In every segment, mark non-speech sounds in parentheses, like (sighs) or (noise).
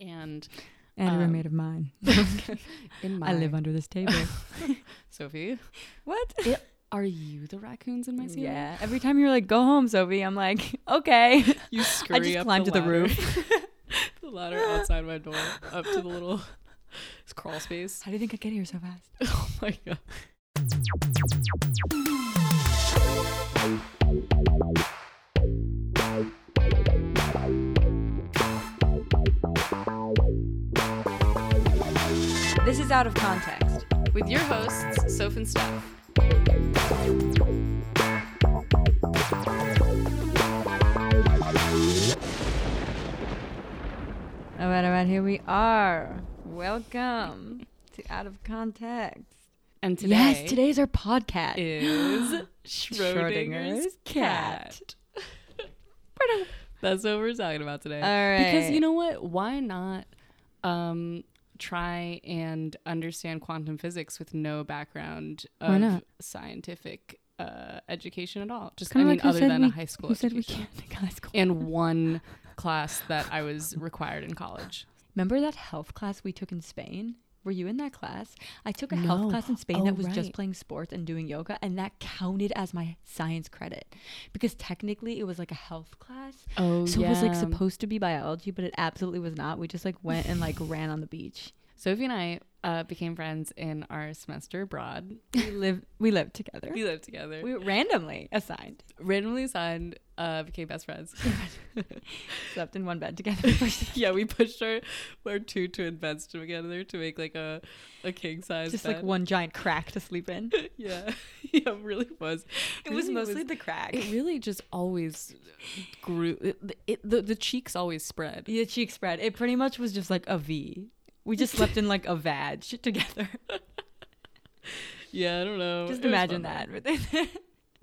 and And a Um, roommate of mine. (laughs) in (laughs) my I live under this table. (laughs) Sophie, what? are you the raccoons in my ceiling? Yeah. Every time you're like, go home, Sophie, I'm like, okay. You I scurry just up climbed the to the roof. the ladder outside my door up to the little crawl space. How do you think I get here so fast? Oh my god. Is out of context. With your hosts, Soph and Steph. All right, all right, here we are. Welcome to Out of Context. And today yes, today's our podcast. is (gasps) Schrodinger's cat. That's what we're talking about today. All right. Because you know what? Why not um, try and understand quantum physics with no background of scientific uh, education at all? Just Kinda mean, like other than a high school Who said we can't high school? and (laughs) one class that I was required in college. Remember that health class we took in Spain? Were you in that class? I took a health class in Spain Oh, that was just playing sports and doing yoga, and that counted as my science credit because technically it was like a health class. Oh, So it was like supposed to be biology, but it absolutely was not. We just like went and like ran on the beach. Sophie and I uh, became friends in our semester abroad. We live we lived together. We lived together. We randomly assigned. randomly assigned, uh, became best friends. (laughs) (laughs) Slept in one bed together. (laughs) yeah, we pushed our our two twin beds together to make like a a king size. just bed. like one giant crack to sleep in. Yeah, yeah, it really was. It was Really mostly the crack. It really just always grew. It, it, the the cheeks always spread. the cheek spread. It pretty much was just like a V. We just slept in like a vag together. Yeah, I don't know. Just It imagine that.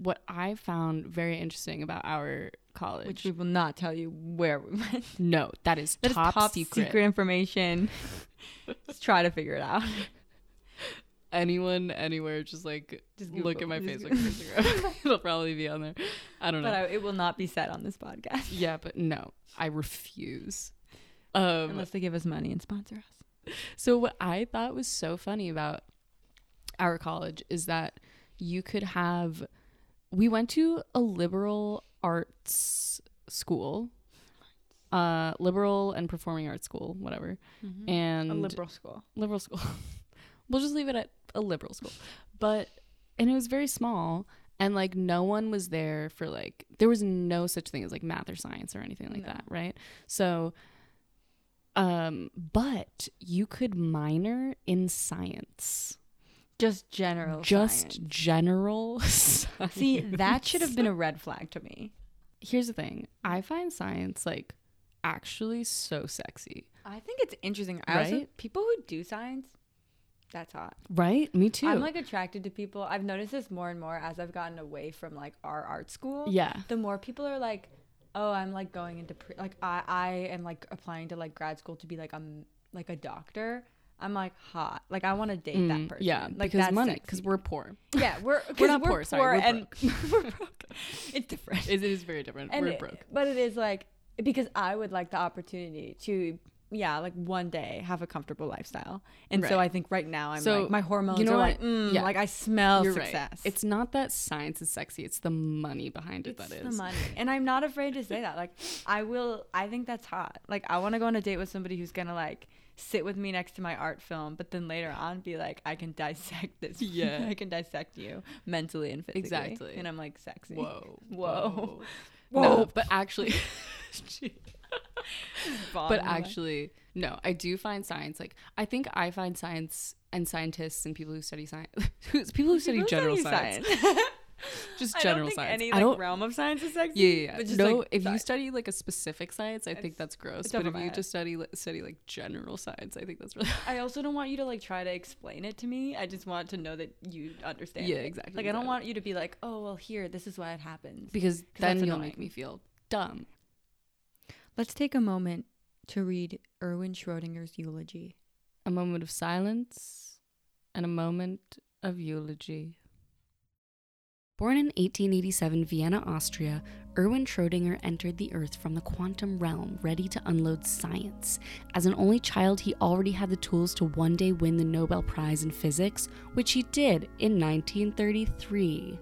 What I found very interesting about our college, Which we will not tell you where we went. (laughs) no, that is That is top, secret. information. (laughs) Let's try to figure it out. Anyone, anywhere, just like Just look at my Facebook, Instagram. (laughs) It'll probably be on there. I don't know. But I, it will not be said on this podcast yeah, but no, I refuse. Um, unless they give us money and sponsor us. So what I thought was so funny about our college is that you could have we went to a liberal arts school. Uh liberal and performing arts school, whatever. And Mm-hmm. A liberal school. liberal school. (laughs) we'll just leave it at a liberal school. But and it was very small and like no one was there for like there was no such thing as like math or science or anything like No. that, right? So um but you could minor in science. Just general. just science. general science. (laughs) See, that should have been a red flag to me. Here's the thing. I find science like actually so sexy. I think it's interesting. I also Right? people who do science, that's hot. Right? Me too. I'm like attracted to people. I've noticed this more and more as I've gotten away from like our art school. yeah. The more people are like, "Oh, I'm like going into pre- like I I am like applying to like grad school to be like I'm like a doctor." I'm like hot. Like I want to date Mm, that person. Yeah, like because money, because we're poor. yeah (laughs) we're We're not we're poor, sorry, we're and (laughs) we're broke. It's different. It is very different. and we're it- broke. but it is like because I would like the opportunity to yeah like one day have a comfortable lifestyle and so I think right now I'm So, like my hormones you know are what? like mm, Yeah. like I smell You're success. right. It's not that science is sexy; it's the money behind it that is. It's that the money, and I'm not afraid to say that. Like, I will. I think that's hot. Like, I want to go on a date with somebody who's gonna like sit with me next to my art film, but then later on be like, I can dissect this. (laughs) Yeah. I can dissect you mentally and physically. Exactly. And I'm like sexy. Whoa, (laughs) Whoa. No, Whoa. but actually, (laughs) but actually, no. I do find science like I think I find science and scientists and people who study science, people who study People general study science, just I general don't think science. any I like don't. realm of science is sexy. Yeah, yeah, yeah. but just, no, like, if you study like a specific science, I think that's gross. But if you just study study like general science, I think that's really I (laughs) also don't want you to like try to explain it to me. I just want to know that you understand. Yeah, exactly, Like I don't want you to be like, oh well, here, this is why it happens. because then you'll annoying. make me feel dumb. Let's take a moment to read Erwin Schrodinger's eulogy. A moment of silence and a moment of eulogy. Born in 1887 Vienna, Austria, Erwin Schrödinger entered the Earth from the quantum realm ready to unload science. As an only child, he already had the tools to one day win the Nobel Prize in Physics, which he did in 1933.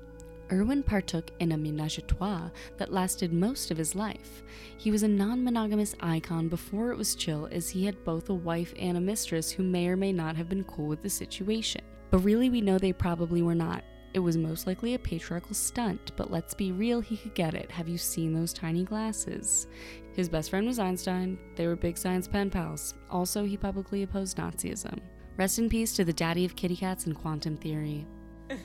Erwin partook in a menage a trois that lasted most of his life. He was a non monogamous icon before it was chill, as he had both a wife and a mistress who may or may not have been cool with the situation. But really, we know they probably were not. It was most likely a patriarchal stunt, but let's be real, he could get it. Have you seen those tiny glasses? His best friend was Einstein. They were big science pen pals. Also, he publicly opposed Nazism. Rest in peace to the daddy of kitty cats and quantum theory. (laughs)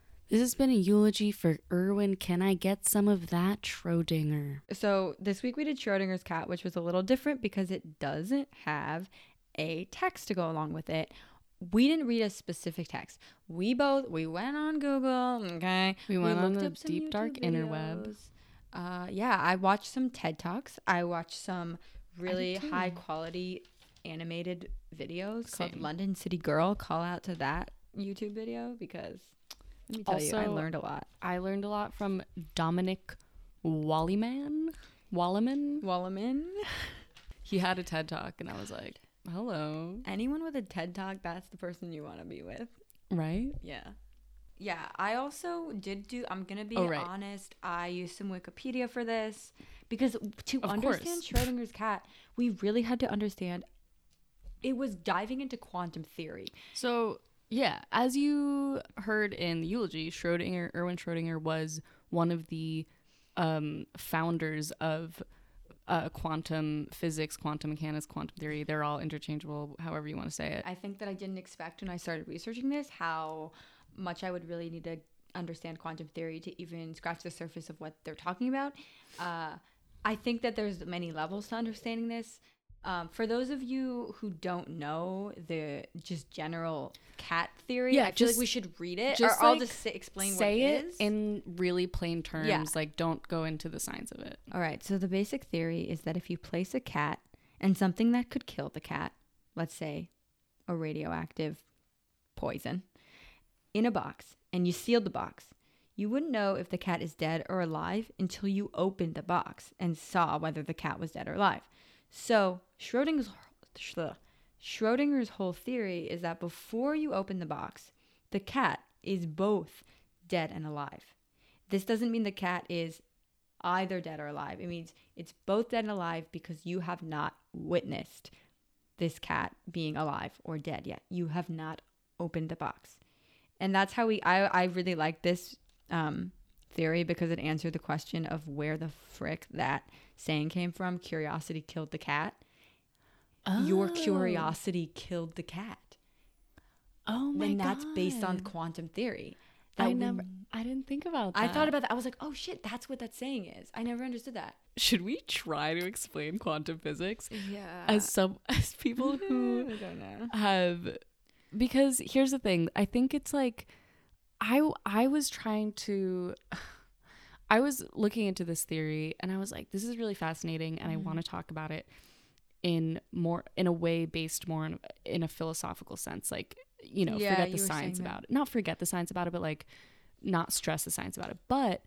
(laughs) This has been a eulogy for Erwin. Can I get some of that Schrodinger? So this week we did Schrodinger's cat, which was a little different because it doesn't have a text to go along with it. We didn't read a specific text. We both we went on Google. Okay, We went on the deep dark YouTube interweb. videos. Uh, yeah, I watched some TED talks. I watched some really high quality animated videos called London City Girl. Call out to that YouTube video because let me tell you, I learned a lot. I learned a lot from Dominic Walliman. Walliman. Walliman. He had a TED talk, and I was like, "Hello," Anyone with a TED talk, that's the person you want to be with. right? Yeah. Yeah, I also did do I'm going to be Oh, right. honest, I used some Wikipedia for this because to Of understand course. (laughs) Schrodinger's cat, we really had to understand it was diving into quantum theory. So yeah, as you heard in the eulogy, Schrodinger, Erwin Schrodinger, was one of the um, founders of uh, quantum physics, quantum mechanics, quantum theory. They're all interchangeable, however you want to say it. I think that I didn't expect when I started researching this how much I would really need to understand quantum theory to even scratch the surface of what they're talking about. Uh, I think that there's many levels to understanding this. Um, for those of you who don't know the just general cat theory, Yeah, I feel just- like we should read it, just, or I'll like, just say, explain say what it is. in really plain terms. Yeah. Like, don't go into the science of it. All right. So the basic theory is that if you place a cat and something that could kill the cat, let's say a radioactive poison, in a box and you sealed the box, you wouldn't know if the cat is dead or alive until you opened the box and saw whether the cat was dead or alive. So Schrodinger's Schrodinger's whole theory is that before you open the box, the cat is both dead and alive. This doesn't mean the cat is either dead or alive. It means it's both dead and alive because you have not witnessed this cat being alive or dead yet. You have not opened the box. And that's how we I I really like this um theory because it answered the question of where the frick that saying came from. Curiosity killed the cat. Your Oh. curiosity killed the cat. Oh my and that's based on quantum theory. I never. when- I didn't think about that. I thought about that. I was like, oh shit, that's what that saying is. I never understood that. Should we try to explain quantum physics Yeah. as some (laughs) as people (laughs) who I don't know. have because here's the thing i think it's like i i was trying to i was looking into this theory and i was like this is really fascinating and i Mhm. want to talk about it in more in a way based more in, in a philosophical sense like you know Yeah, forget the science about it not forget the science about it but like not stress the science about it but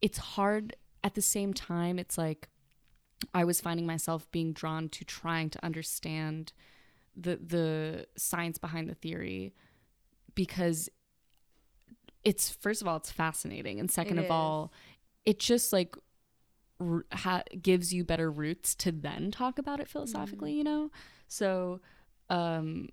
it's hard at the same time it's like i was finding myself being drawn to trying to understand the the science behind the theory because it's first of all it's fascinating and second It of is. all it just like r- ha- gives you better roots to then talk about it philosophically Mm-hmm. you know so um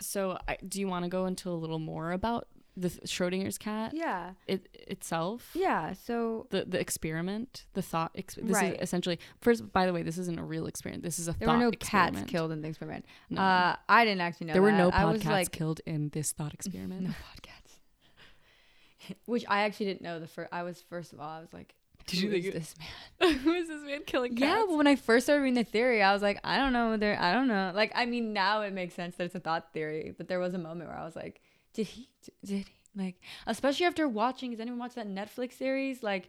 so I, do you want to go into a little more about the Schrodinger's cat Yeah. it itself Yeah. So the the experiment the thought ex- this Right. is essentially first by the way this isn't a real experiment this is a there thought were no experiment. cats killed in the experiment. No. Uh, I didn't actually know. there were no that. I was podcasts like, killed in this thought experiment (laughs) no podcasts. (laughs) Which I actually didn't know. The first, I was first of all, I was like, Did you think this man? (laughs) who is this man killing Cats? Yeah, but when I first started reading the theory, I was like, I don't know. There, I don't know. Like, I mean, now it makes sense that it's a thought theory, but there was a moment where I was like, did he? Did he? Like, especially after watching. Has anyone watched that Netflix series? Like,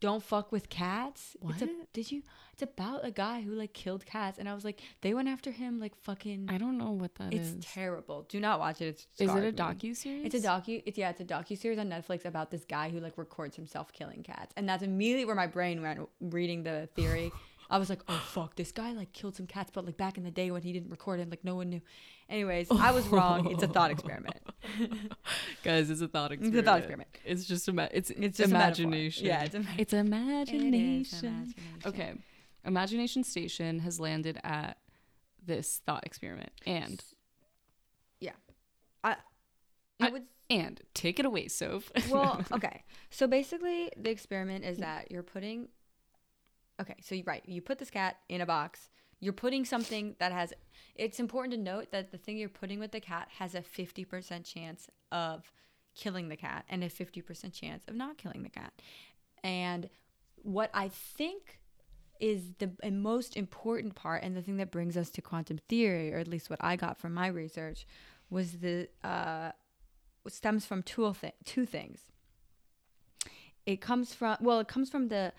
don't fuck with cats. It's a, What? did you? It's about a guy who like killed cats, and I was like, they went after him like fucking. I don't know what that is. it's terrible. Do not watch it. It's Is it a docu series? It's a docu. It's yeah, it's a docu series on Netflix about this guy who like records himself killing cats, and that's immediately where my brain went reading the theory. (laughs) I was like, oh fuck, this guy like killed some cats, but like back in the day when he didn't record it, like no one knew. Anyways, I was wrong. It's a thought experiment. (laughs) Guys, it's a thought It's experiment. a thought experiment. It's just ima- it's It's imagination. Yeah, it's, a, it's imagination. imagination. Okay. Imagination Station has landed at this thought experiment. And I I would and take it away, Soph. well, (laughs) okay. So basically, the experiment is that you're putting. Okay, so you right, you put this cat in a box. You're putting something that has. It's important to note that the thing you're putting with the cat has a 50% chance of killing the cat and a 50% chance of not killing the cat. And what I think is the most important part and the thing that brings us to quantum theory, or at least what I got from my research, was the uh, stems from two thi- two things. It comes from well, it comes from the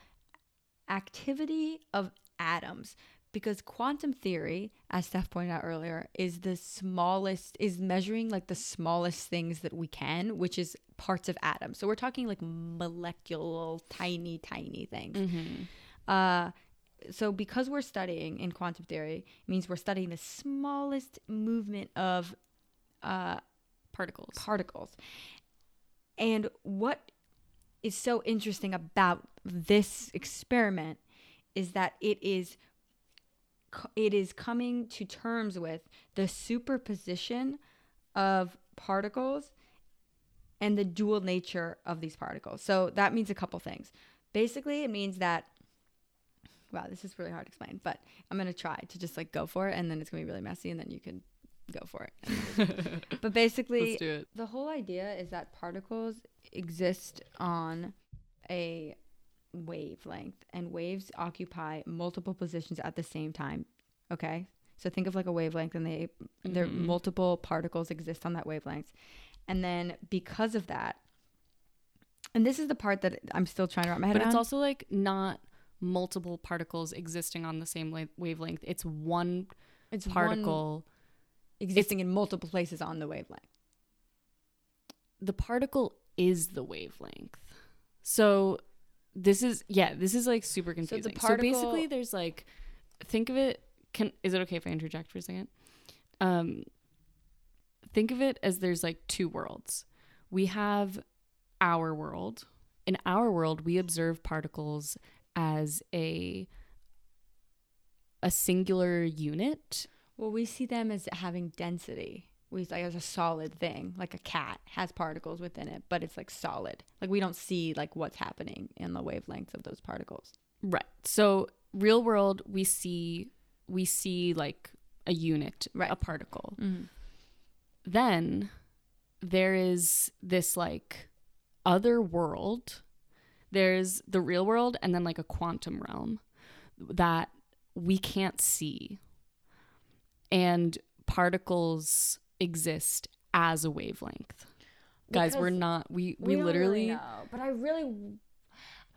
activity of atoms because quantum theory, as Steph pointed out earlier, is the smallest is measuring like the smallest things that we can, which is parts of atoms. So we're talking like molecular, tiny, tiny things. Mm-hmm. Uh, so because we're studying in quantum theory, means we're studying the smallest movement of uh, Particles. particles. And what is so interesting about this experiment is that it is it is coming to terms with the superposition of particles and the dual nature of these particles. So that means a couple things. Basically, it means that wow, this is really hard to explain, but I'm going to try to just like go for it and then it's going to be really messy and then you can go for it. (laughs) but basically, it. the whole idea is that particles exist on a wavelength and waves occupy multiple positions at the same time. Okay? So think of like a wavelength and they there Mhm. multiple particles exist on that wavelength. And then because of that and this is the part that I'm still trying to wrap my head But around. it's also like not multiple particles existing on the same wa- wavelength. It's one it's one particle. existing in multiple places on the wavelength. the particle is the wavelength. So this is yeah, this is like super confusing. So, particle- basically there's like think of it can is it okay if I interject for a second? Um think of it as there's like two worlds. We have our world. In our world, we observe particles as a a singular unit Well, we see them as having density. We like as a solid thing, like a cat has particles within it, but it's like solid. Like we don't see like what's happening in the wavelengths of those particles. Right. So real world we see we see like a unit, Right. a particle. Mm-hmm. Then there is this like other world. There's the real world and then like a quantum realm that we can't see. And particles exist as a wavelength. Guys, we're not we we, really literally know, but I really,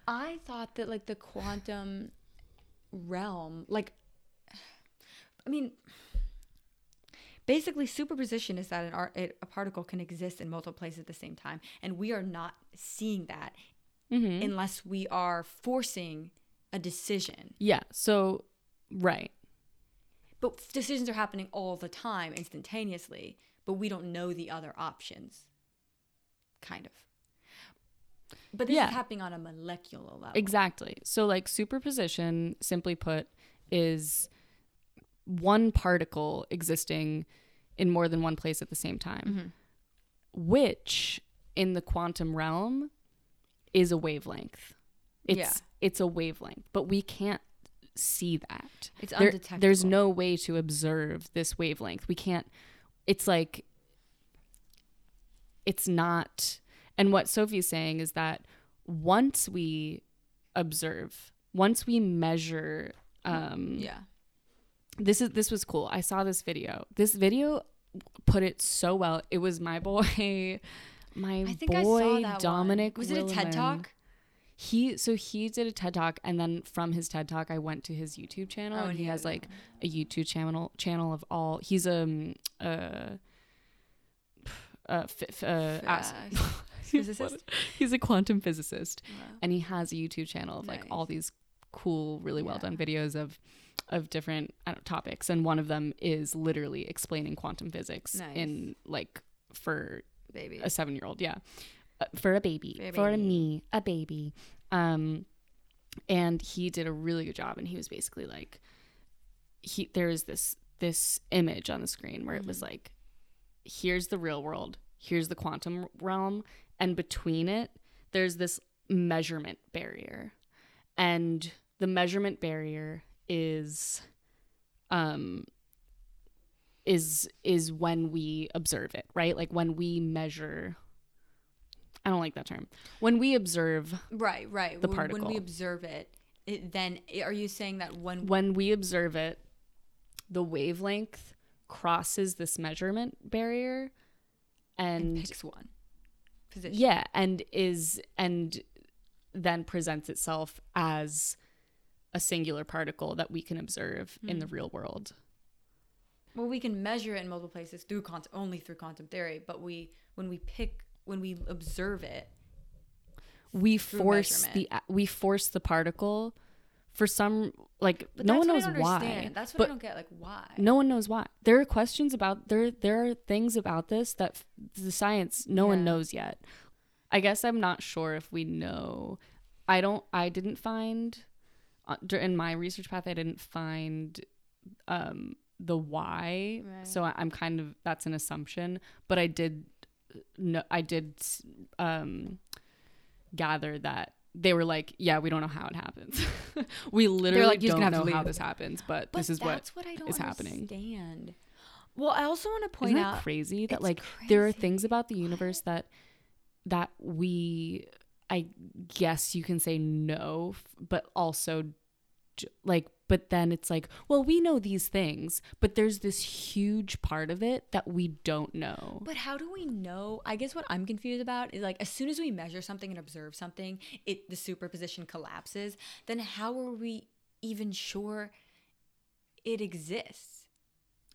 I thought that like the quantum realm, like, I mean, basically superposition is that an art, it, a particle can exist in multiple places at the same time, and we are not seeing that Mhm. unless we are forcing a decision. Yeah. So right. But decisions are happening all the time instantaneously, but we don't know the other options. Kind of. But this Yeah. is happening on a molecular level. Exactly. So, like, superposition, simply put, is one particle existing in more than one place at the same time, Mm-hmm. which in the quantum realm is a wavelength. It's Yeah. it's a wavelength, but we can't see that. It's There- undetectable. there's no way to observe this wavelength. We can't. It's like it's not. And what Sophie's saying is that once we observe, once we measure, um, Yeah. this is this was cool. I saw this video. This video put it so well. It was my boy, (laughs) my I think boy I saw that Dominic. One. Was it a TED Talk? he so he did a TED talk and then from his TED talk I went to his YouTube channel Oh, and he he has like a YouTube channel channel of all he's um uh uh, f- f- uh, as- (laughs) physicist? (laughs) he's a quantum physicist Wow. and he has a YouTube channel of like all these cool, really well Yeah. done videos of of different I don't know, topics, and one of them is literally explaining quantum physics Nice. in like for Baby. a seven year old, yeah, uh, for a baby, For a for baby. me, a baby, um, and he did a really good job, and he was basically like, he there is this this image on the screen where it was Mm-hmm. like, here's the real world, here's the quantum realm, and between it, there's this measurement barrier, and the measurement barrier is, um, is is when we observe it, right? Like when we measure. I don't like that term. When we observe, Right, right. the When- When we observe it, it then are you saying that when when we observe it, the wavelength crosses this measurement barrier, and picks one position? yeah, and is and then presents itself as a singular particle that we can observe in Hmm. the real world. Well, we can measure it in multiple places through only through quantum theory. But we, when we pick, when we observe it, We force measurement. the we force the particle for some like but no one knows why. That's what but I don't get. Like why? no one knows why. There are questions about there. There are things about this that f- the science no one knows yet. I guess I'm not sure if we know. I don't. I didn't find uh, in my research path. I didn't find um, the why. Right. So I, I'm kind of that's an assumption. But I did. No, I did um, gather that they were like, yeah, we don't know how it happens. (laughs) we literally like, "You're just don't know how this happens, but, But this is what what, I don't is happening. understand. Well, I also want to point Isn't out. crazy that like there are things about the universe that that we I guess you can say no, but also like but then it's like, well, we know these things, but there's this huge part of it that we don't know. But how do we know? I guess what I'm confused about is like as soon as we measure something and observe something, it the superposition collapses. Then how are we even sure it exists?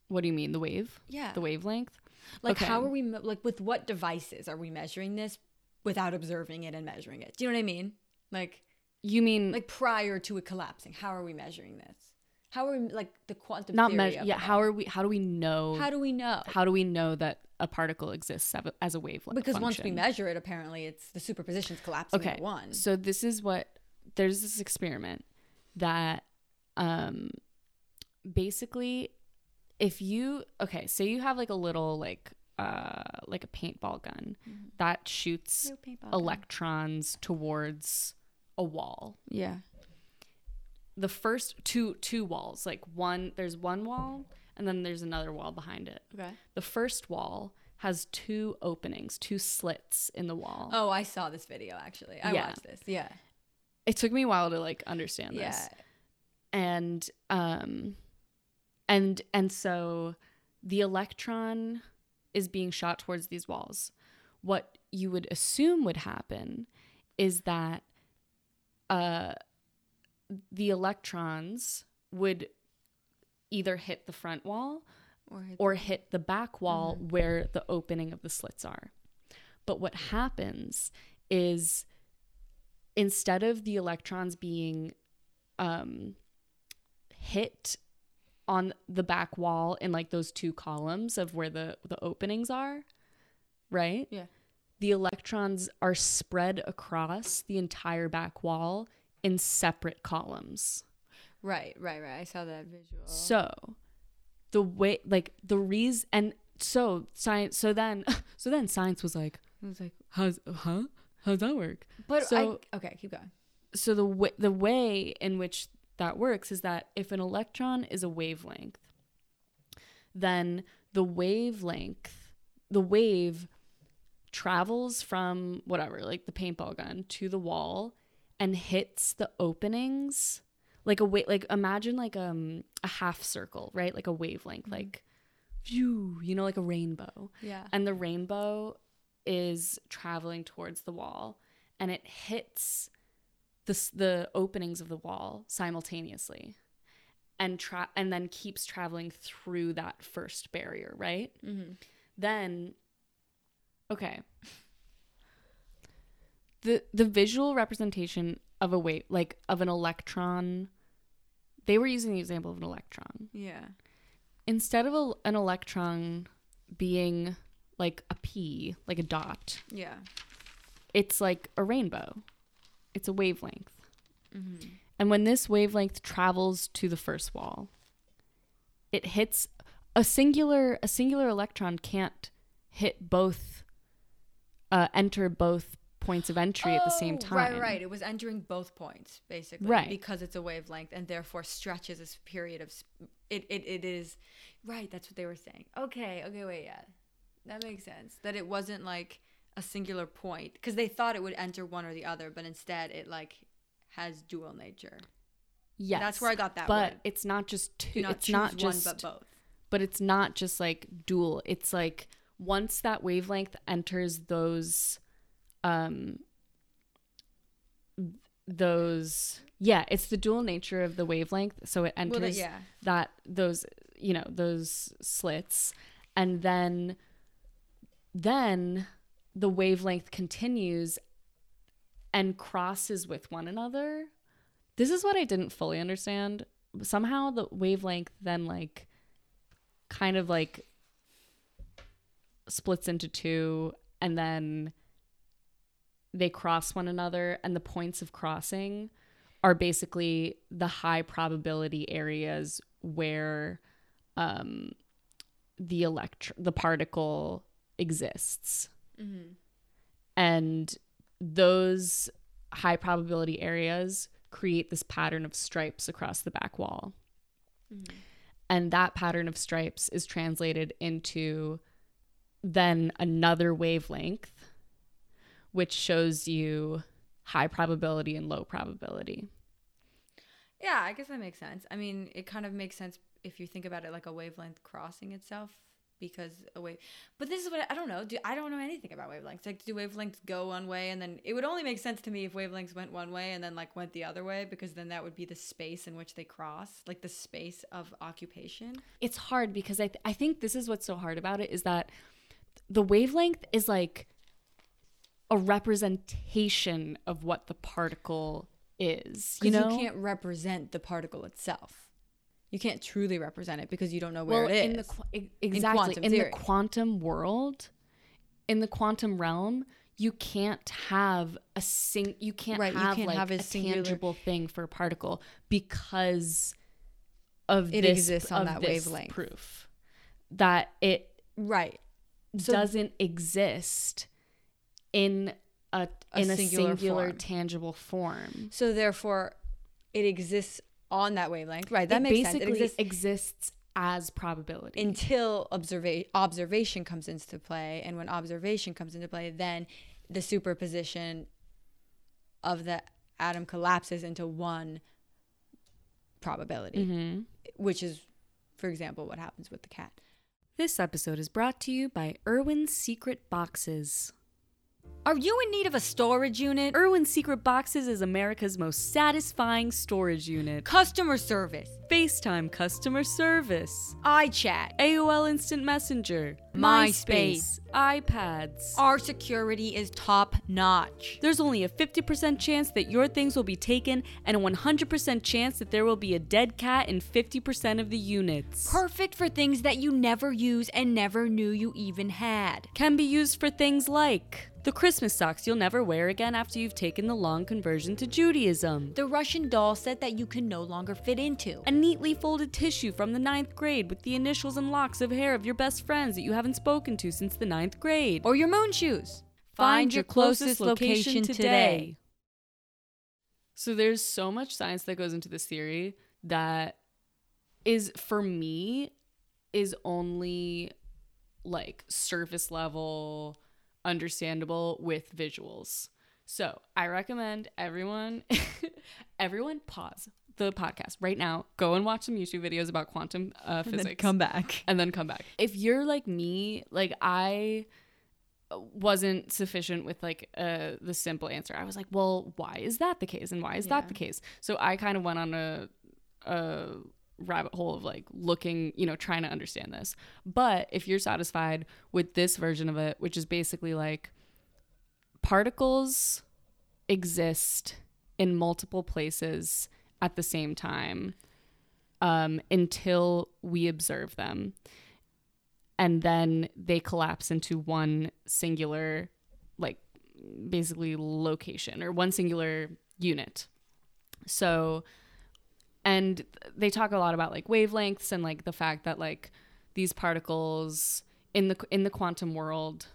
What do you mean the wave? Yeah. The wavelength? Like Okay. how are we like with what devices are we measuring this without observing it and measuring it? Do you know what I mean? Like You mean like prior to it collapsing, how are we measuring this? How are we like the quantum not measure yeah, it how are we how do we know how do we know? how do we know that a particle exists as a wavelength? because once we measure it, apparently it's the superposition's collapsing okay into one. so this is what there's this experiment that um basically if you okay say you have like a little like uh like a paintball gun that shoots paintball gun. electrons towards a wall Yeah. the first two two walls like one there's one wall and then there's another wall behind it Okay. the first wall has two openings two slits in the wall Oh, I saw this video actually. I Yeah. watched this. Yeah. it took me a while to like understand this Yeah. and um and and so the electron is being shot towards these walls what you would assume would happen is that uh the electrons would either hit the front wall Or, or hit the back wall where the opening of the slits are. But what happens is instead of the electrons being um, hit on the back wall in like those two columns of where the, the openings are, right? Yeah. The electrons are spread across the entire back wall in separate columns. right, right, right. I saw that visual. So the way like the reason and so science so then (laughs) so then science was like I was like, how's huh how's that work but So- I, okay, keep going. so the way the way in which that works is that if an electron is a wavelength then the wavelength the wave travels from whatever like the paintball gun to the wall and hits the openings like a way like imagine like um a half circle right like a wavelength like phew you know like a rainbow Yeah. and the rainbow is traveling towards the wall and it hits the the openings of the wall simultaneously and tra- and then keeps traveling through that first barrier, right? Mm-hmm. Then okay. The the visual representation of a wave like of an electron they were using the example of an electron. Yeah. Instead of a, an electron being like a P, like a dot, Yeah. it's like a rainbow. It's a wavelength. Mm-hmm. And when this wavelength travels to the first wall, it hits a singular a singular electron can't hit both uh, enter both points of entry at the same time. Oh, Right, right. It was entering both points basically, Right. Because it's a wavelength and therefore stretches this period of sp- it. It it is right. That's what they were saying. Okay, okay, wait, yeah, that makes sense. That it wasn't like a singular point because they thought it would enter one or the other, but instead it like has dual nature. Yes. That's where I got that But word. it's not just two. Not it's not just one, but both. but it's not just like dual it's like once that wavelength enters those um those yeah it's the dual nature of the wavelength. So it enters Well, that- yeah. that those you know those slits. And then then the wavelength continues and crosses with one another. This is what i didn't fully understand. Somehow the wavelength then like kind of like splits into two and then they cross one another and the points of crossing are basically the high probability areas where um the elect the particle exists. And those high probability areas create this pattern of stripes across the back wall. And that pattern of stripes is translated into then another wavelength which shows you high probability and low probability Yeah, I guess that makes sense. I mean, it kind of makes sense if you think about it like a wavelength crossing itself because a wave. But this is what I don't know. Do I don't know anything about wavelengths. Like, do wavelengths go one way and then it would only make sense to me if wavelengths went one way and then like went the other way because then that would be the space in which they cross, like the space of occupation. it's hard because I, th- I think this is what's so hard about it is that the wavelength is like a representation of what the particle is you know you can't represent the particle itself. You can't truly represent it because you don't know where well it is. in the qu- exactly quantum in, the quantum world in the quantum realm you can't have a sing you can't Right, you have can't like have a a, tangible thing for a particle because of It this exists on that wavelength. proof that it right. So- doesn't exist in a, A in a singular form. tangible form. So therefore, it exists on that wavelength. Right. That it makes sense. It basically exists exists as probability. until observa- observation comes into play, and when observation comes into play, then the superposition of the atom collapses into one probability, Mhm. which is, for example, what happens with the cat. This episode is brought to you by Erwin's Secret Boxes. Are you in need of a storage unit? Erwin's Secret Boxes is America's most satisfying storage unit. Customer service, FaceTime customer service, iChat, AOL Instant Messenger, MySpace, iPads. our security is top notch. There's only a 50% chance that your things will be taken and a 100% chance that there will be a dead cat in 50% of the units. Perfect for things that you never use and never knew you even had. Can be used for things like the Christmas socks you'll never wear again after you've taken the long conversion to Judaism. The Russian doll set that you can no longer fit into. A neatly folded tissue from the ninth grade with the initials and locks of hair of your best friends that you haven't spoken to since the ninth grade. Or your moon shoes. Find your closest location today. So there's so much science that goes into this theory that is for me is only like surface level understandable with visuals. So, I recommend everyone (laughs) everyone pause the podcast right now. Go and watch some YouTube videos about quantum uh, physics come back. and then come back. If you're like me, like I wasn't sufficient with like uh the simple answer. I was like, well, why is that the case and why is that the case? So I kind of went on a a rabbit hole of like looking, you know, trying to understand this. But if you're satisfied with this version of it, which is basically like particles exist in multiple places at the same time um, until we observe them. And then they collapse into one singular, like basically location or one singular unit. So, and they talk a lot about like wavelengths and like the fact that like these particles in the in the quantum world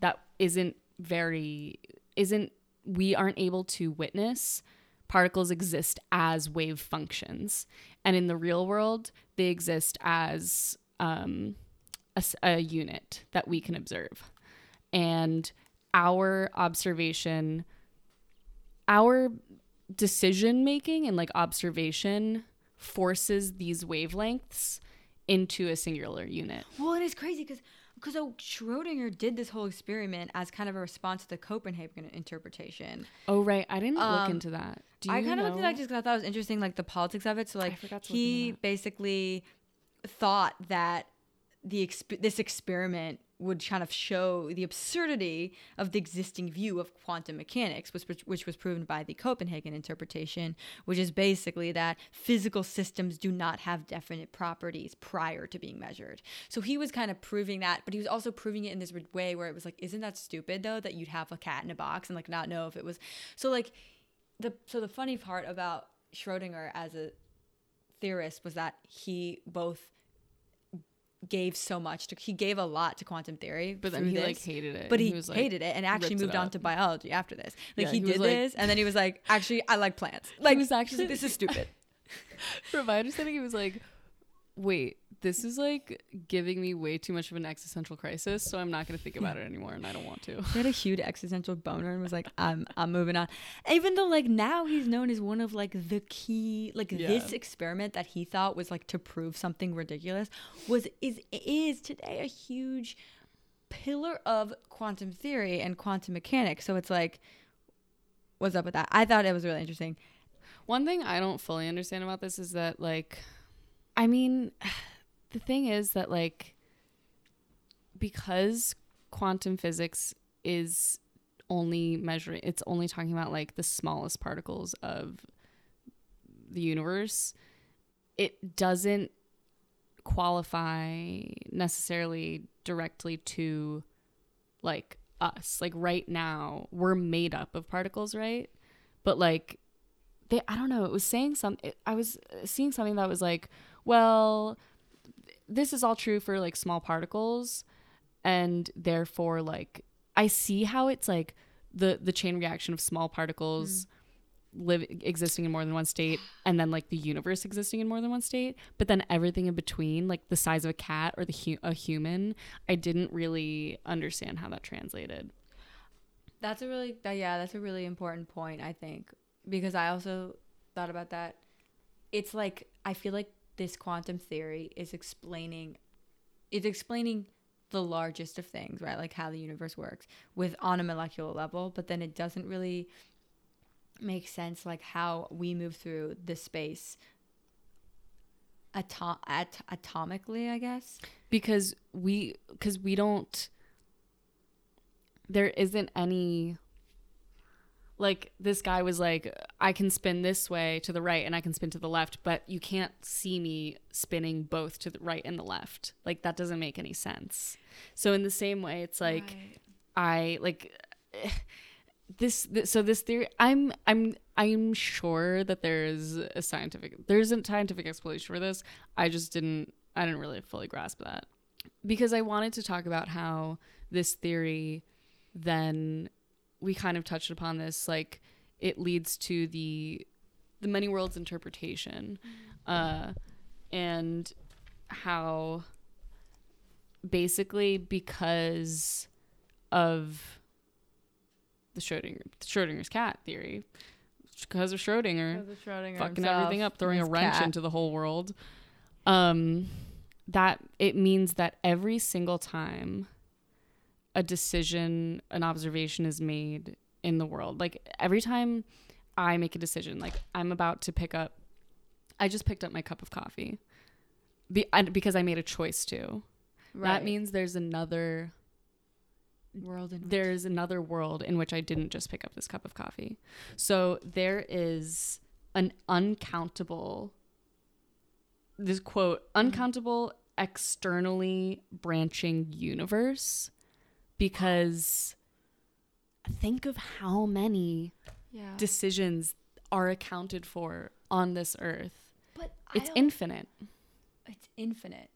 that isn't very isn't we aren't able to witness particles exist as wave functions. And in the real world they exist as um, a, a unit that we can observe. And our observation our decision making and like observation forces these wavelengths into a singular unit. Well, and it's crazy because because Schrodinger did this whole experiment as kind of a response to the Copenhagen interpretation. oh right. I didn't look Um, into that. Do I kind of looked at that just because I thought it was interesting, like the politics of it. So like look he basically thought that the exp- this experiment would kind of show the absurdity of the existing view of quantum mechanics, which, which, was proven by the Copenhagen interpretation, which is basically that physical systems do not have definite properties prior to being measured. So he was kind of proving that, but he was also proving it in this way where it was like, isn't that stupid though that you'd have a cat in a box and like not know if it was so like the so the funny part about Schrodinger as a theorist was that he both gave so much to he gave a lot to quantum theory but then he like hated it. but and he, was like hated it and actually moved on to biology after this. Like Yeah, he, he did like- this and then he was like actually i like plants. (laughs) Like was (laughs) actually- this is stupid. (laughs) From my understanding, he was like, "Wait, this is like giving me way too much of an existential crisis, so I'm not going to think about it anymore, and I don't want to." (laughs) he had a huge existential boner and was like i'm i'm moving on. Even though like now he's known as one of like the key like this experiment that he thought was like to prove something ridiculous was is is today a huge pillar of quantum theory and quantum mechanics. So it's like what's up with that? I thought it was really interesting. One thing I don't fully understand about this is that, like, I mean, (sighs) the thing is that, like, because quantum physics is only measuring, it's only talking about, like, the smallest particles of the universe, it doesn't qualify necessarily directly to, like, us. Like, right now, we're made up of particles, right? But, like, they I don't know, it was saying something I was seeing something that was like, well, this is all true for like small particles and therefore like I see how it's like the the chain reaction of small particles mm. live existing in more than one state and then like the universe existing in more than one state but then everything in between like the size of a cat or the hu- a human I didn't really understand how that translated That's a really that, yeah, that's a really important point, I think, because I also thought about that. It's like I feel like this quantum theory is explaining it's explaining the largest of things, right? Like how the universe works with on a molecular level, but then it doesn't really make sense like how we move through the space atom- at- atomically, I guess. because we because we don't there isn't any like this guy was like i can spin this way to the right and i can spin to the left but you can't see me spinning both to the right and the left like that doesn't make any sense so in the same way it's like I like (sighs) this, this so this theory I'm I'm I'm sure that there's a scientific there isn't scientific explanation for this. I just didn't I didn't really fully grasp that. Because I wanted to talk about how this theory then we kind of touched upon this like it leads to the the many worlds interpretation uh and how basically because of the Schrodinger Schrodinger's cat theory, because of Schrodinger fucking everything up, throwing a wrench into the whole world. Um, that it means that every single time a decision, an observation is made in the world. Like every time I make a decision, like I'm about to pick up, I just picked up my cup of coffee Be- I, because I made a choice to. That means there's another world in there's another world in which I didn't just pick up this cup of coffee. So there is an uncountable this quote mm-hmm. uncountable externally branching universe because think of how many yeah. decisions are accounted for on this earth. but It's infinite. it's infinite.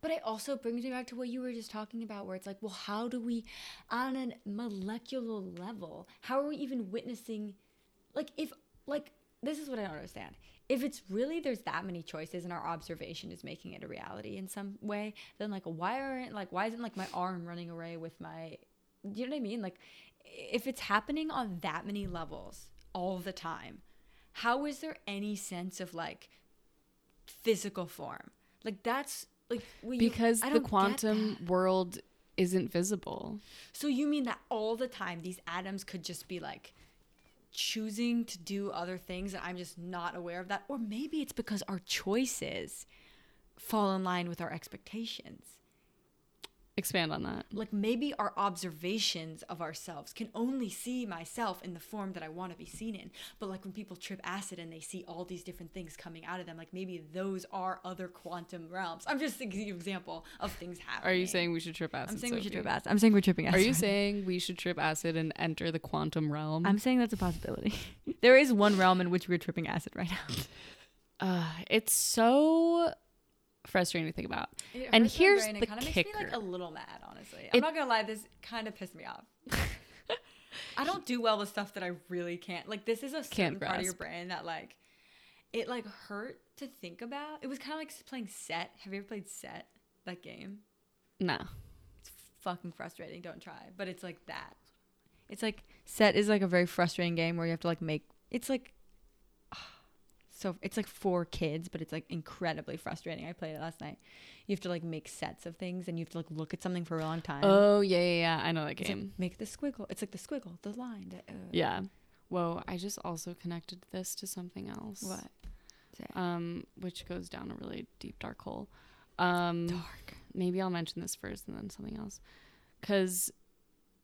But it also brings me back to what you were just talking about, where it's like, well, how do we, on a molecular level, how are we even witnessing, like, if, like, this is what I don't understand. If it's really there's that many choices and our observation is making it a reality in some way, then like, why aren't like, why isn't like my arm running away with my, do you know what I mean? Like, if it's happening on that many levels all the time, how is there any sense of like physical form? Like that's like well, you- Because I the quantum world isn't visible. So you mean that all the time these atoms could just be like choosing to do other things and I'm just not aware of that? Or maybe it's because our choices fall in line with our expectations. Expand on that. Like maybe our observations of ourselves can only see myself in the form that I want to be seen in. But like when people trip acid and they see all these different things coming out of them, like maybe those are other quantum realms. I'm just thinking an example of things happening. Are you saying we should trip acid? I'm saying we should trip acid. I'm saying we're tripping acid. Are you saying we should trip acid and enter the quantum realm? I'm saying that's a possibility. (laughs) there is one realm in which we're tripping acid right now. (laughs) uh, it's so frustrating to think about. And here's the kind of makes me like a little mad, honestly. I'm It- not gonna lie, this kind of pissed me off. (laughs) I don't do well with stuff that I really can't. Like this is a certain part of your brain that like it like hurt to think about. It was kind of like playing Set. Have you ever played Set? That game. No. It's fucking frustrating. Don't try. But it's like that. It's like Set is like a very frustrating game where you have to like make. It's like. So it's like for kids, but it's like incredibly frustrating. I played it last night. You have to like make sets of things, and you have to like look at something for a long time. Oh yeah, yeah, yeah. I know that It's like, game. make the squiggle. It's like the squiggle, the line. The, uh, yeah. Whoa! I just also connected this to something else. What? Say. Um, which goes down a really deep dark hole. Um, Dark. maybe I'll mention this first and then something else. Cause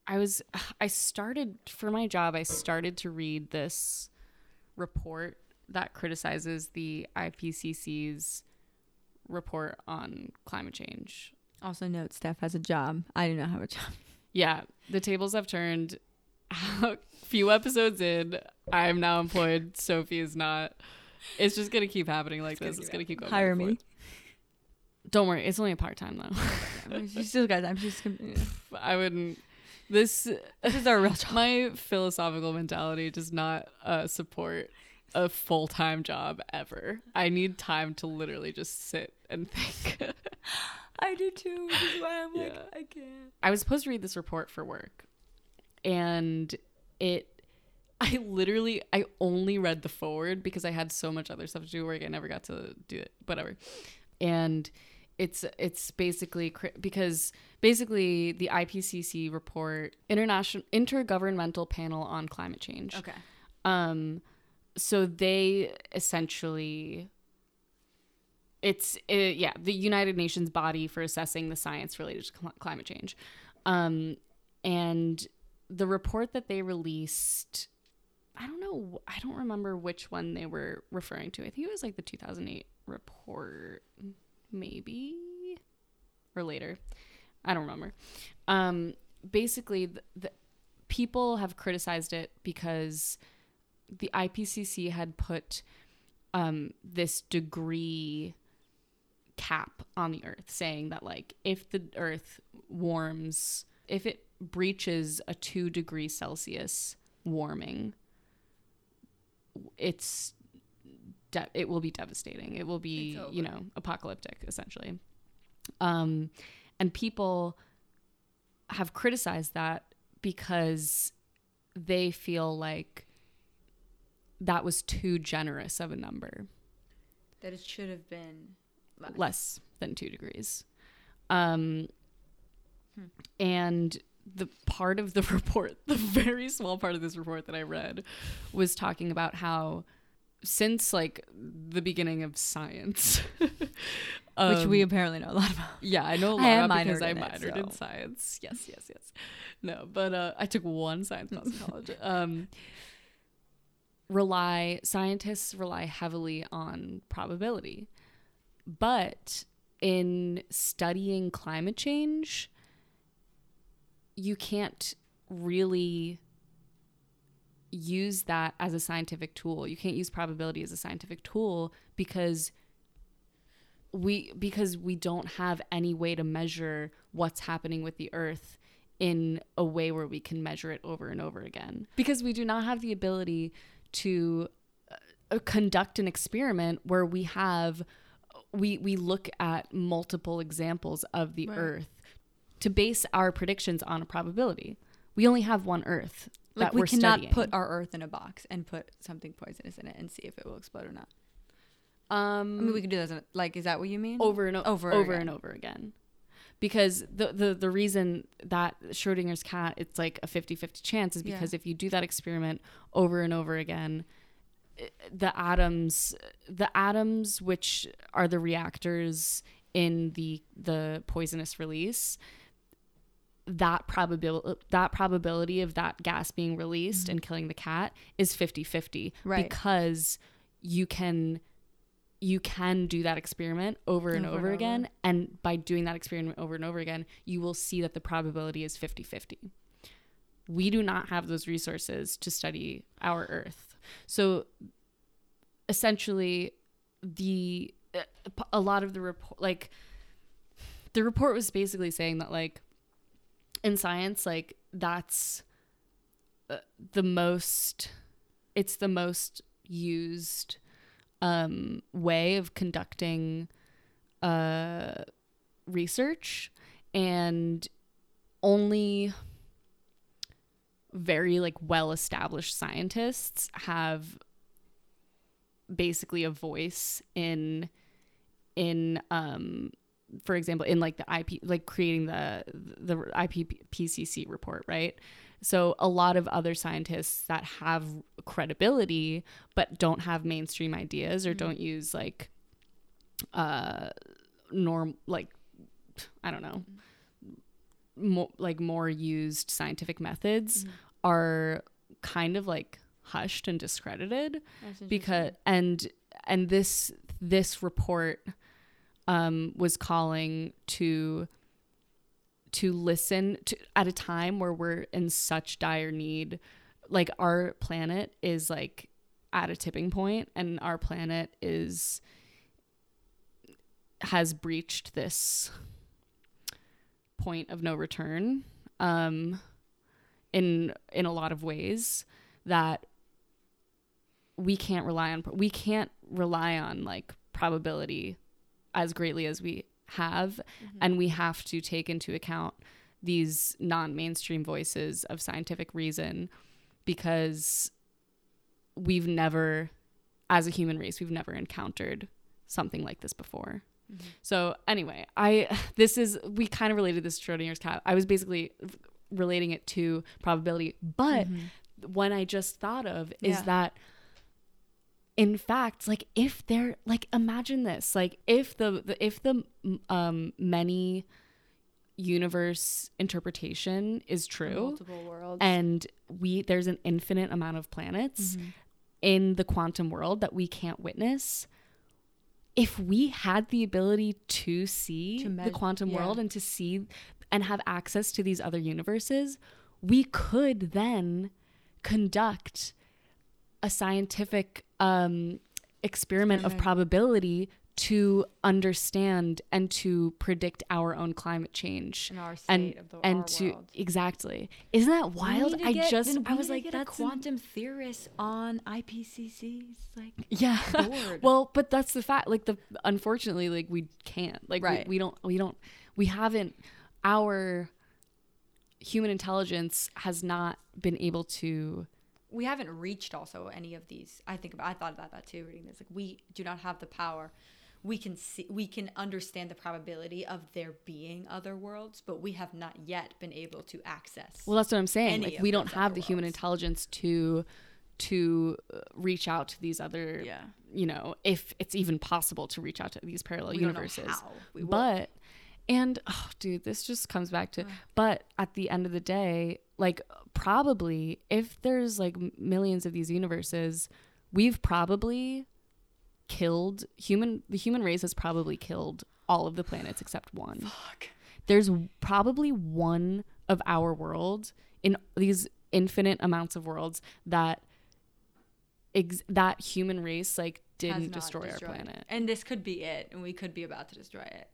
I was (sighs) I started for my job, I started to read this report that criticizes the IPCC's report on climate change. Also, note Steph has a job. I do not have a job. (laughs) Yeah, the tables have turned. A (laughs) few episodes in, I'm now employed. Sophie is not. It's just gonna keep happening like gonna this. It's gonna keep going. Hire me. Don't worry, it's only a part time though. (laughs) she still got. I'm just. Gonna, I wouldn't. This this is our real job. my philosophical mentality does not uh, support a full time job ever. I need time to literally just sit and think. (laughs) I do too, which is why I'm like, Yeah. I can't. I was supposed to read this report for work, and it. I literally I only read the forward because I had so much other stuff to do work. I never got to do it. Whatever. And it's it's basically because basically the IPCC report international intergovernmental panel on climate change. Okay. Um, so they essentially, it's uh, yeah, the United Nations body for assessing the science related to cl- climate change, um, and the report that they released. I don't know. I don't remember which one they were referring to. I think it was like the 2008 report, maybe, or later. I don't remember. Um, basically, the, the people have criticized it because the IPCC had put um, this degree cap on the Earth, saying that like if the Earth warms, if it breaches a two degree Celsius warming, it's de- it will be devastating. It will be you know apocalyptic essentially. Um, and people have criticized that because they feel like that was too generous of a number, That it should have been less. less than two degrees. Um, Hmm. And the part of the (laughs) report, the very small part of this report that I read, was talking about how since like the beginning of science, (laughs) Which we um, apparently know a lot about. yeah, I know a lot am about because I in it, minored in science. Yes, yes, yes. No, but uh, I took one science class in (laughs) college. Um, rely scientists rely heavily on probability, but in studying climate change, you can't really use that as a scientific tool. You can't use probability as a scientific tool because we because we don't have any way to measure what's happening with the earth in a way where we can measure it over and over again because we do not have the ability to uh, conduct an experiment where we have we we look at multiple examples of the Right. earth to base our predictions on a probability we only have one earth Like that we cannot studying. put our Earth in a box and put something poisonous in it and see if it will explode or not. um I mean, we could do this. Like, is that what you mean? over and o- Over over again. and over again because the, the the reason that schrodinger's cat it's like a 50-50 chance is Yeah. because if you do that experiment over and over again the atoms the atoms which are the reactors in the the poisonous release that probability that probability of that gas being released mm-hmm. and killing the cat is 50-50 Right. because you can you can do that experiment over and Over over, and again. And by doing that experiment over and over again you will see that the probability is 50-50 we do not have those resources to study our earth. So essentially the uh, a lot of the report like the report was basically saying that like in science like that's uh, the most it's the most used um way of conducting uh research and only very like well established scientists have basically a voice in in um for example in like the IP like creating the the IPCC report right so a lot of other scientists that have credibility but don't have mainstream ideas or don't use like uh norm like I don't know more like more used scientific methods are kind of like hushed and discredited because and and this this report um was calling to to listen to at a time where we're in such dire need like our planet is like at a tipping point and our planet is has breached this point of no return um in in a lot of ways that we can't rely on we can't rely on like probability as greatly as we have mm-hmm. and we have to take into account these non-mainstream voices of scientific reason because we've never as a human race we've never encountered something like this before. Mm-hmm. So anyway i (laughs) this is we kind of related this to schrodinger's cat. I was basically relating it to probability but mm-hmm. when i just thought of is Yeah. that in fact like if they're like imagine this like if the, the if the um many universe interpretation is true multiple worlds. and we there's an infinite amount of planets Mm-hmm. in the quantum world that we can't witness if we had the ability to see To the quantum yeah. world and to see and have access to these other universes we could then conduct a scientific um, experiment of probability to understand and to predict our own climate change in our state and of the and to world. exactly. Isn't that wild We need to i get- just i was like that's quantum theorist on IPCC's like yeah. (laughs) well but that's the fact like the unfortunately like we can't. Like we- we, don't we don't we haven't our human intelligence has not been able to we haven't reached also any of these. I think about, I thought about that too reading this. Like we do not have the power. we can see we can understand the probability of there being other worlds, but we have not yet been able to access. Well, that's what I'm saying. Like we don't have the human intelligence to to uh, reach out to these other yeah, you know, if it's even possible to reach out to these parallel we universes. But and oh dude, this just comes back to but at the end of the day, like probably if there's like millions of these universes, we've probably killed human the human race has probably killed all of the planets except one. Fuck. There's probably one of our world in these infinite amounts of worlds that ex- that human race like didn't destroy our planet. And this could be it, and we could be about to destroy it.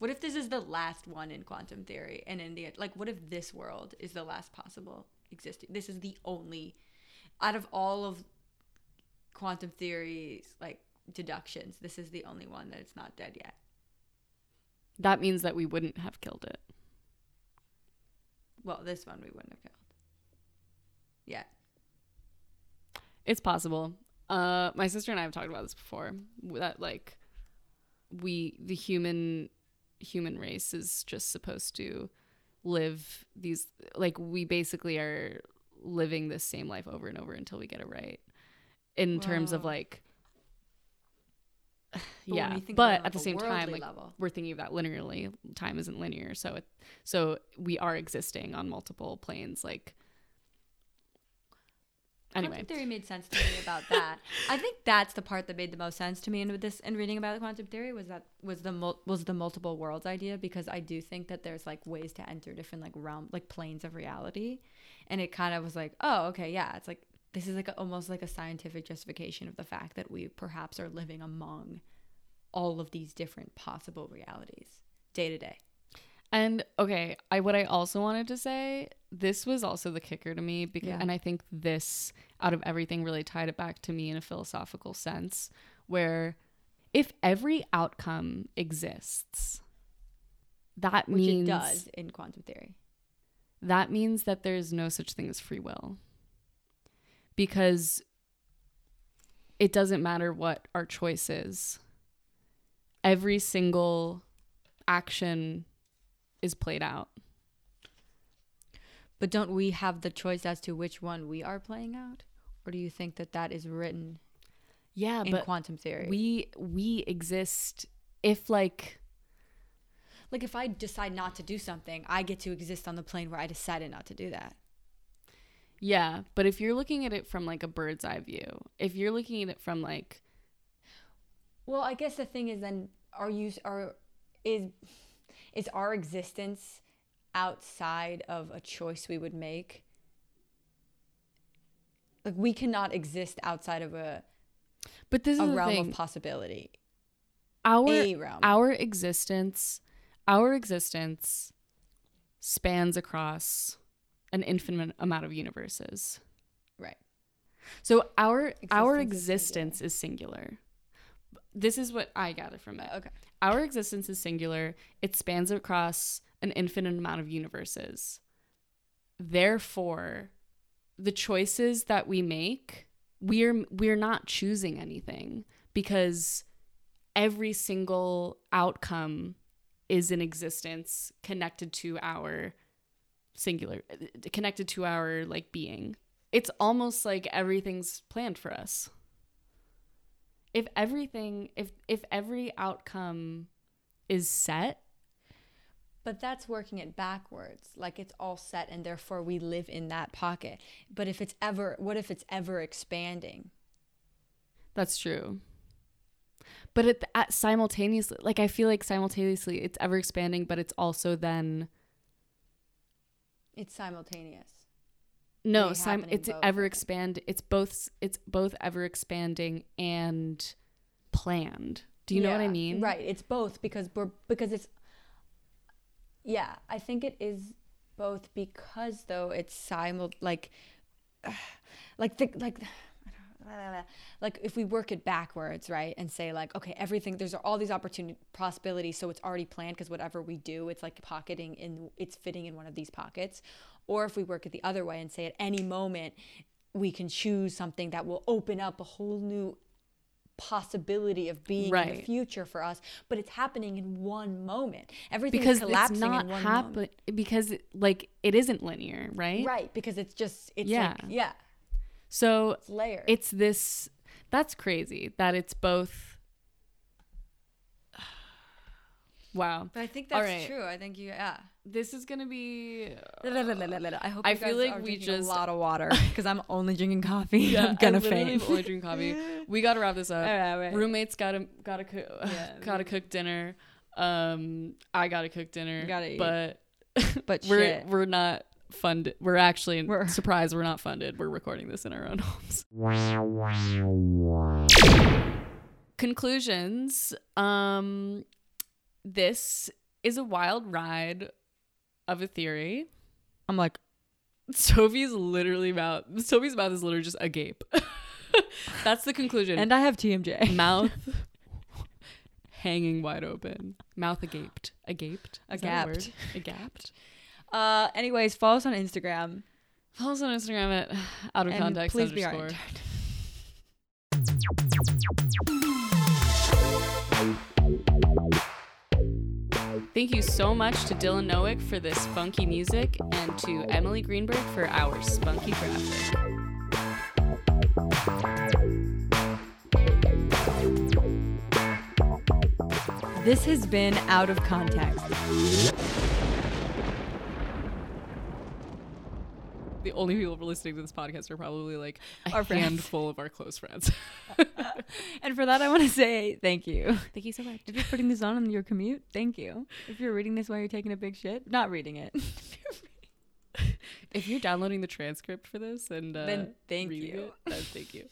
What if this is the last one in quantum theory? And in the like, what if this world is the last possible existing? This is the only out of all of quantum theory's like deductions. This is the only one that it's not dead yet. That means that we wouldn't have killed it. Well, this one we wouldn't have killed. Yeah. It's possible. Uh, my sister and I have talked about this before. That like we the human human race is just supposed to live these like we basically are living this same life over and over until we get it right. In terms of like (sighs) But yeah, but at the same time, like level. we're thinking of that linearly. Time isn't linear, so it so we are existing on multiple planes. Like anyway, Quantum theory made sense to me about that. I think that's the part that made the most sense to me in with this and reading about the quantum theory was that was the mul- was the multiple worlds idea because I do think that there's like ways to enter different like realm like planes of reality, and it kind of was like oh okay yeah it's like this is like a, almost like a scientific justification of the fact that we perhaps are living among all of these different possible realities day to day. And okay, I what I also wanted to say, this was also the kicker to me because Yeah. and I think this out of everything really tied it back to me in a philosophical sense where if every outcome exists, that Which means it does in quantum theory. that means that there's no such thing as free will. Because it doesn't matter what our choice is. Every single action is played out. But don't we have the choice as to which one we are playing out? Or do you think that that is written Yeah, in but quantum theory? we we exist if like like if I decide not to do something, I get to exist on the plane where I decided not to do that. yeah, but if you're looking at it from like a bird's eye view, if you're looking at it from like Well, I guess the thing is then are you are is is our existence outside of a choice we would make? Like we cannot exist outside of a, but this a is a realm of possibility. our a realm. our existence our existence spans across an infinite amount of universes Right. so our our Existence is existence is singular this is what i gather from it Okay. Our existence is singular. It spans across an infinite amount of universes. Therefore the choices that we make we're we're not choosing anything because every single outcome is in existence connected to our singular connected to our like being. It's almost like everything's planned for us if everything if if every outcome is set But that's working it backwards. Like it's all set and therefore we live in that pocket. But if it's ever what if it's ever expanding? that's true but at, at simultaneously like i feel like simultaneously it's ever expanding but it's also then It's simultaneous. No They sim- it's both, ever expand it's both it's both ever expanding and planned. Do you know what i mean? Right. It's both because we're because it's yeah, I think it is both because though it's simul like (sighs) like the like (sighs) like if we work it backwards right and say like okay everything there's all these opportunity possibilities so it's already planned because whatever we do it's like pocketing in it's fitting in one of these pockets or if we work it the other way and say at any moment we can choose something that will open up a whole new possibility of being in the future for us, but it's happening in one moment. Everything because collapsing it's not in one happen moment. because like it isn't linear, right? Right, because it's just it's Yeah. like yeah, So it's layered. it's this that's crazy that it's both (sighs) wow but I think that's right. true. I think you yeah. This is gonna be I hope I feel like we just- a lot of water because I'm only drinking coffee. yeah, (laughs) I'm gonna I faint. only drink coffee (laughs) we gotta wrap this up All right, all right. roommates gotta gotta cook Yeah, (laughs) gotta cook dinner um i gotta cook dinner Gotta eat. but But we're shit. we're not funded we're actually We're- surprised we're not funded we're recording this in our own homes conclusions um this is a wild ride of a theory I'm like sophie's literally mouth sophie's mouth is literally just agape (laughs) that's the conclusion and I have TMJ. mouth (laughs) hanging wide open mouth agaped agaped Is that a word? Agapped. agapped (laughs) Uh anyways, follow us on Instagram. follow us on instagram at out of and context please be our intern. Thank you so much to Dylan Nowick for this funky music and to Emily Greenberg for our spunky graphic. This has been out of context. The only people listening to this podcast are probably like a (laughs) Our friends. handful of our close friends. (laughs) And for that I want to say thank you. Thank you so much. If you're putting this on on your commute, thank you. If you're reading this while you're taking a big shit, not reading it. (laughs) If you're downloading the transcript for this and uh, Then thank you. it, then thank you.